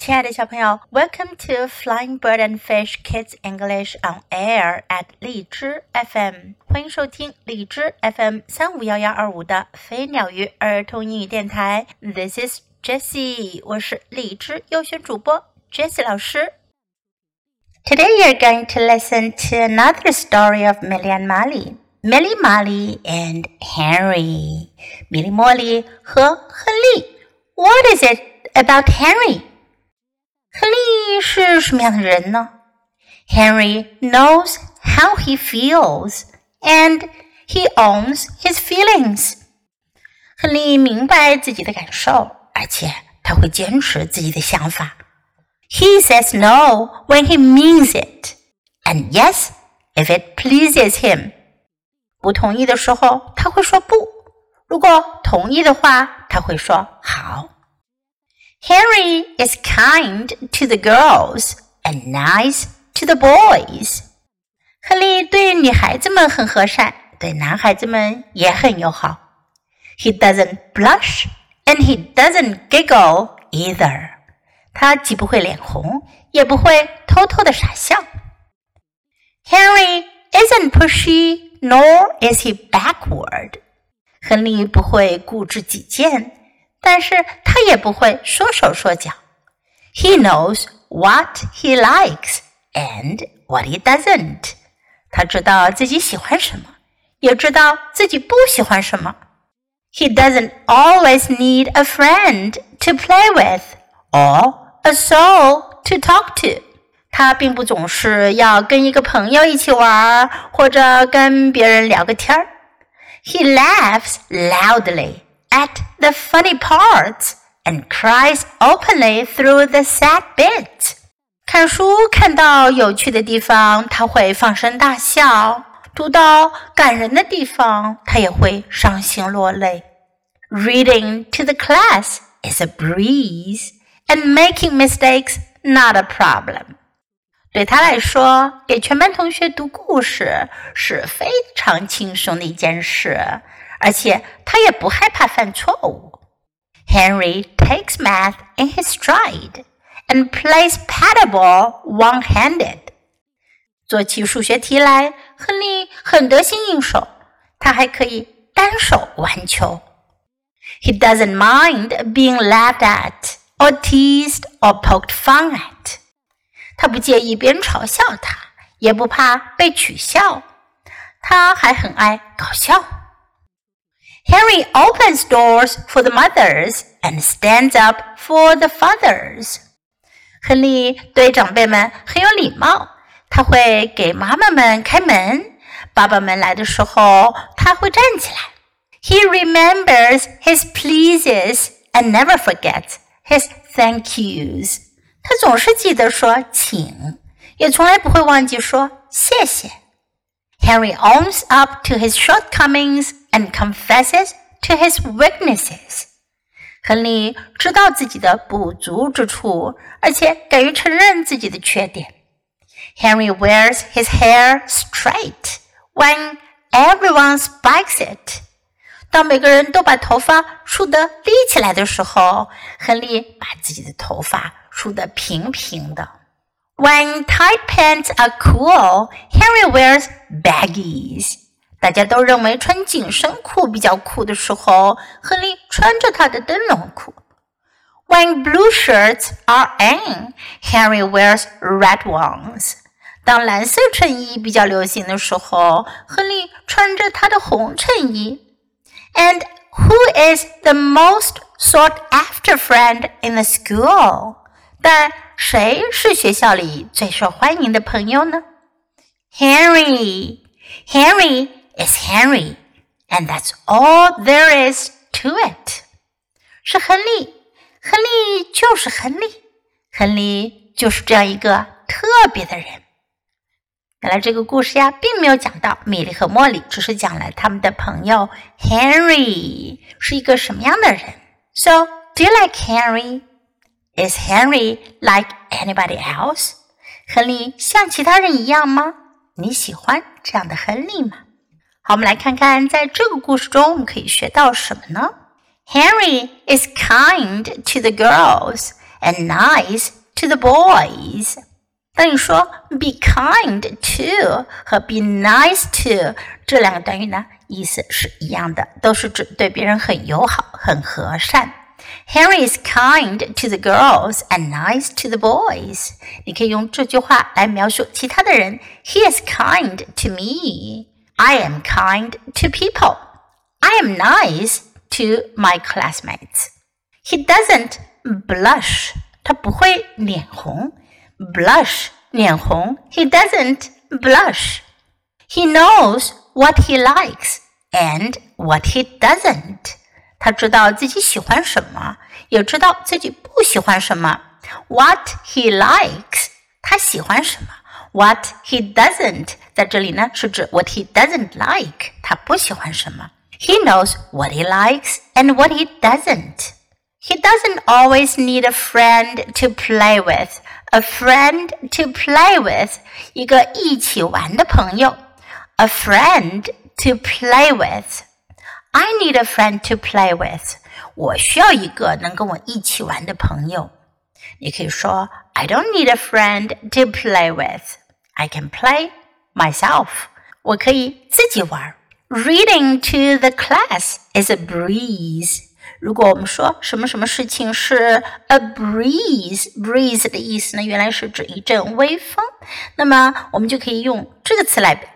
亲爱的小朋友，Welcome to Flying Bird and Fish Kids English on Air at 荔枝 FM，欢迎收听荔枝 FM 三五幺幺二五的飞鸟鱼儿童英语电台。This is Jessie，我是荔枝优选主播 Jessie 老师。Today you're going to listen to another story of Milly and Molly. Milly Molly and Henry. Milly Molly 和亨利。What is it about Henry? 亨利是什么样的人呢？Henry knows how he feels and he owns his feelings. 亨利明白自己的感受，而且他会坚持自己的想法。He says no when he means it, and yes if it pleases him. 不同意的时候，他会说不；如果同意的话，他会说好。 Henry is kind to the girls and nice to the boys. 亨利对女孩子们很和善，对男孩子们也很友好。He doesn't blush and he doesn't giggle either. 他既不会脸红，也不会偷偷的傻笑。Henry isn't pushy, nor is he backward. 亨利不会固执己见。 但是他也不会说手说脚。He knows what he likes and what he doesn't。他知道自己喜欢什么，也知道自己不喜欢什么。He doesn't always need a friend to play with or a soul to talk to。他并不总是要跟一个朋友一起玩，或者跟别人聊个天儿。He laughs loudly at the funny parts and cries openly through the sad bits. 看书看到有趣的地方，他会放声大笑；读到感人的地方，他也会伤心落泪。Reading to the class is a breeze, and making mistakes not a problem. 对他来说，给全班同学读故事是非常轻松的一件事。 而且他也不害怕犯错误。Henry takes math in his stride and plays paddleball one-handed。做起数学题来，亨利很得心应手，他还可以单手玩球。He doesn't mind being laughed at or teased or poked fun at。他不介意别人嘲笑他，也不怕被取笑。他还很爱搞笑。 Henry opens doors for the mothers and stands up for the fathers. 亨利对长辈们很有礼貌，他会给妈妈们开门。爸爸们来的时候，他会站起来。He remembers his pleases and never forgets his thank yous. 他总是记得说请，也从来不会忘记说谢谢。Henry owns up to his shortcomings and confesses to his weaknesses. 亨利知道自己的不足之处，而且敢于承认自己的缺点。Henry wears his hair straight when everyone spikes it. 当每个人都把头发梳得立起来的时候，亨利把自己的头发梳得平平的。When tight pants are cool, Henry wears baggies. 大家都认为穿紧身裤比较酷的时候，亨利穿着他的灯笼裤。When blue shirts are in, Henry wears red ones. 当蓝色衬衣比较流行的时候，亨利穿着他的红衬衣。And who is the most sought after friend in the school? 但谁是学校里最受欢迎的朋友呢？Henry. Henry is Henry, and that's all there is to it. 是亨利，亨利就是亨利，亨利就是这样一个特别的人。原来这个故事呀，并没有讲到米莉和茉莉，只是讲了他们的朋友 Henry 是一个什么样的人。So, do you like Henry? Is Henry like anybody else? 亨利像其他人一样吗？你喜欢这样的亨利吗？ 好，我们来看看，在这个故事中，我们可以学到什么呢？Henry is kind to the girls and nice to the boys。当你说 be kind to 和 be nice to 这两个短语呢，意思是一样的，都是指对别人很友好、很和善。Henry is kind to the girls and nice to the boys。你可以用这句话来描述其他的人。He is kind to me. I am kind to people. I am nice to my classmates. He doesn't blush. 他不会脸红。blush 脸红。He doesn't blush. He knows what he likes and what he doesn't. 他知道自己喜欢什么，也知道自己不喜欢什么。What he likes，他喜欢什么 ？What he doesn't，在这里呢是指 what he doesn't like，他不喜欢什么。He knows what he likes and what he doesn't. He doesn't always need a friend to play with. A friend to play with，一个一起玩的朋友。A friend to play with. I need a friend to play with. 我需要一个能跟我一起玩的朋友。 你可以说 I don't need a friend to play with. I can play myself. 我可以自己玩。Reading to the class is a breeze. 如果我们说什么什么事情是 a breeze，breeze 的意思呢，原来是指一阵微风，那么我们就可以用这个词来表。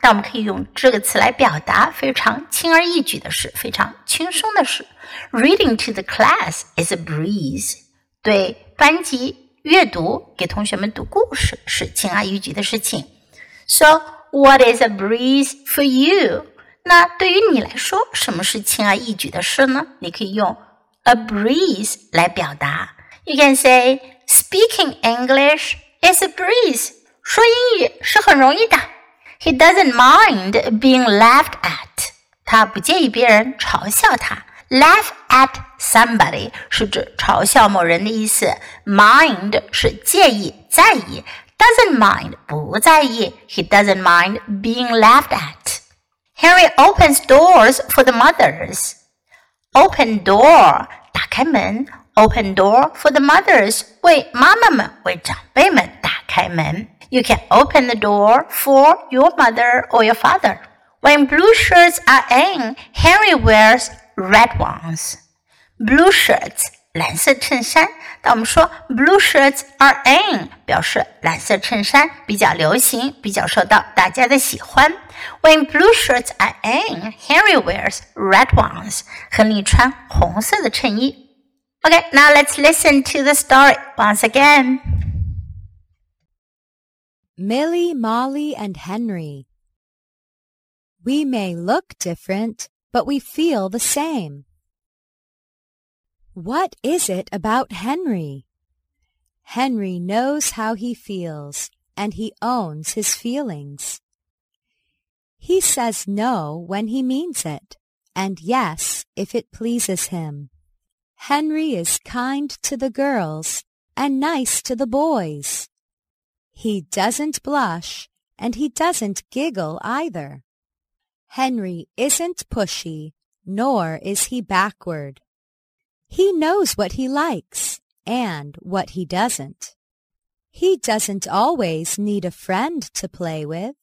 但我们可以用这个词来表达非常轻而易举的事，非常轻松的事。Reading to the class is a breeze。 对班级阅读，给同学们读故事是轻而易举的事情。So what is a breeze for you？那对于你来说，什么是轻而易举的事呢？你可以用 a breeze 来表达。You can say speaking English is a breeze。说英语是很容易的。He doesn't mind being laughed at。他不介意别人嘲笑他。 Laugh at somebody 是指嘲笑某人的意思。Mind 是介意、在意。Doesn't mind 不在意。He doesn't mind being laughed at。Henry opens doors for the mothers. Open door 打开门。Open door for the mothers 为妈妈们、为长辈们打开门。you can open the door for your mother or your father. When blue shirts are in, Henry wears red ones. Blue shirts 蓝色衬衫。当我们说 blue shirts are in，表示蓝色衬衫比较流行，比较受到大家的喜欢。When blue shirts are in, Henry wears red ones. 亨利穿红色的衬衣。Okay, now let's listen to the story once again. Milly, Molly, and Henry. We may look different, but we feel the same. What is it about Henry? Henry knows how he feels, and he owns his feelings. He says no when he means it, and yes if it pleases him. Henry is kind to the girls and nice to the boys. He doesn't blush, and he doesn't giggle either. Henry isn't pushy, nor is he backward. He knows what he likes and what he doesn't. He doesn't always need a friend to play with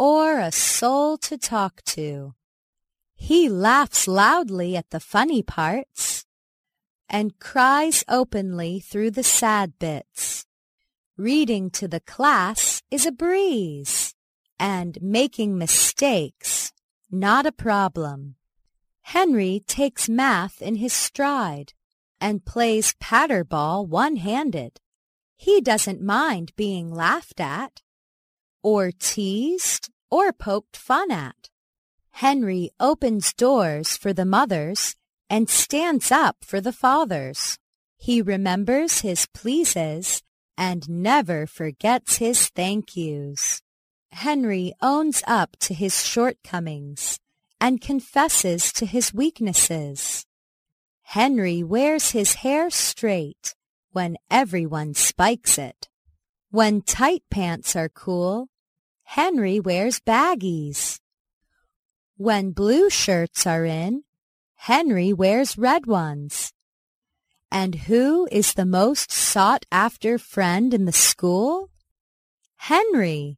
or a soul to talk to. He laughs loudly at the funny parts and cries openly through the sad bits. Reading to the class is a breeze, and making mistakes not a problem. Henry takes math in his stride and plays paddleball one-handed. He doesn't mind being laughed at, or teased, or poked fun at. Henry opens doors for the mothers and stands up for the fathers. He remembers his pleases and never forgets his thank yous. Henry owns up to his shortcomings and confesses to his weaknesses. Henry wears his hair straight when everyone spikes it. When tight pants are cool, Henry wears baggies. When blue shirts are in, Henry wears red ones. And who is the most sought after friend in the school? Henry.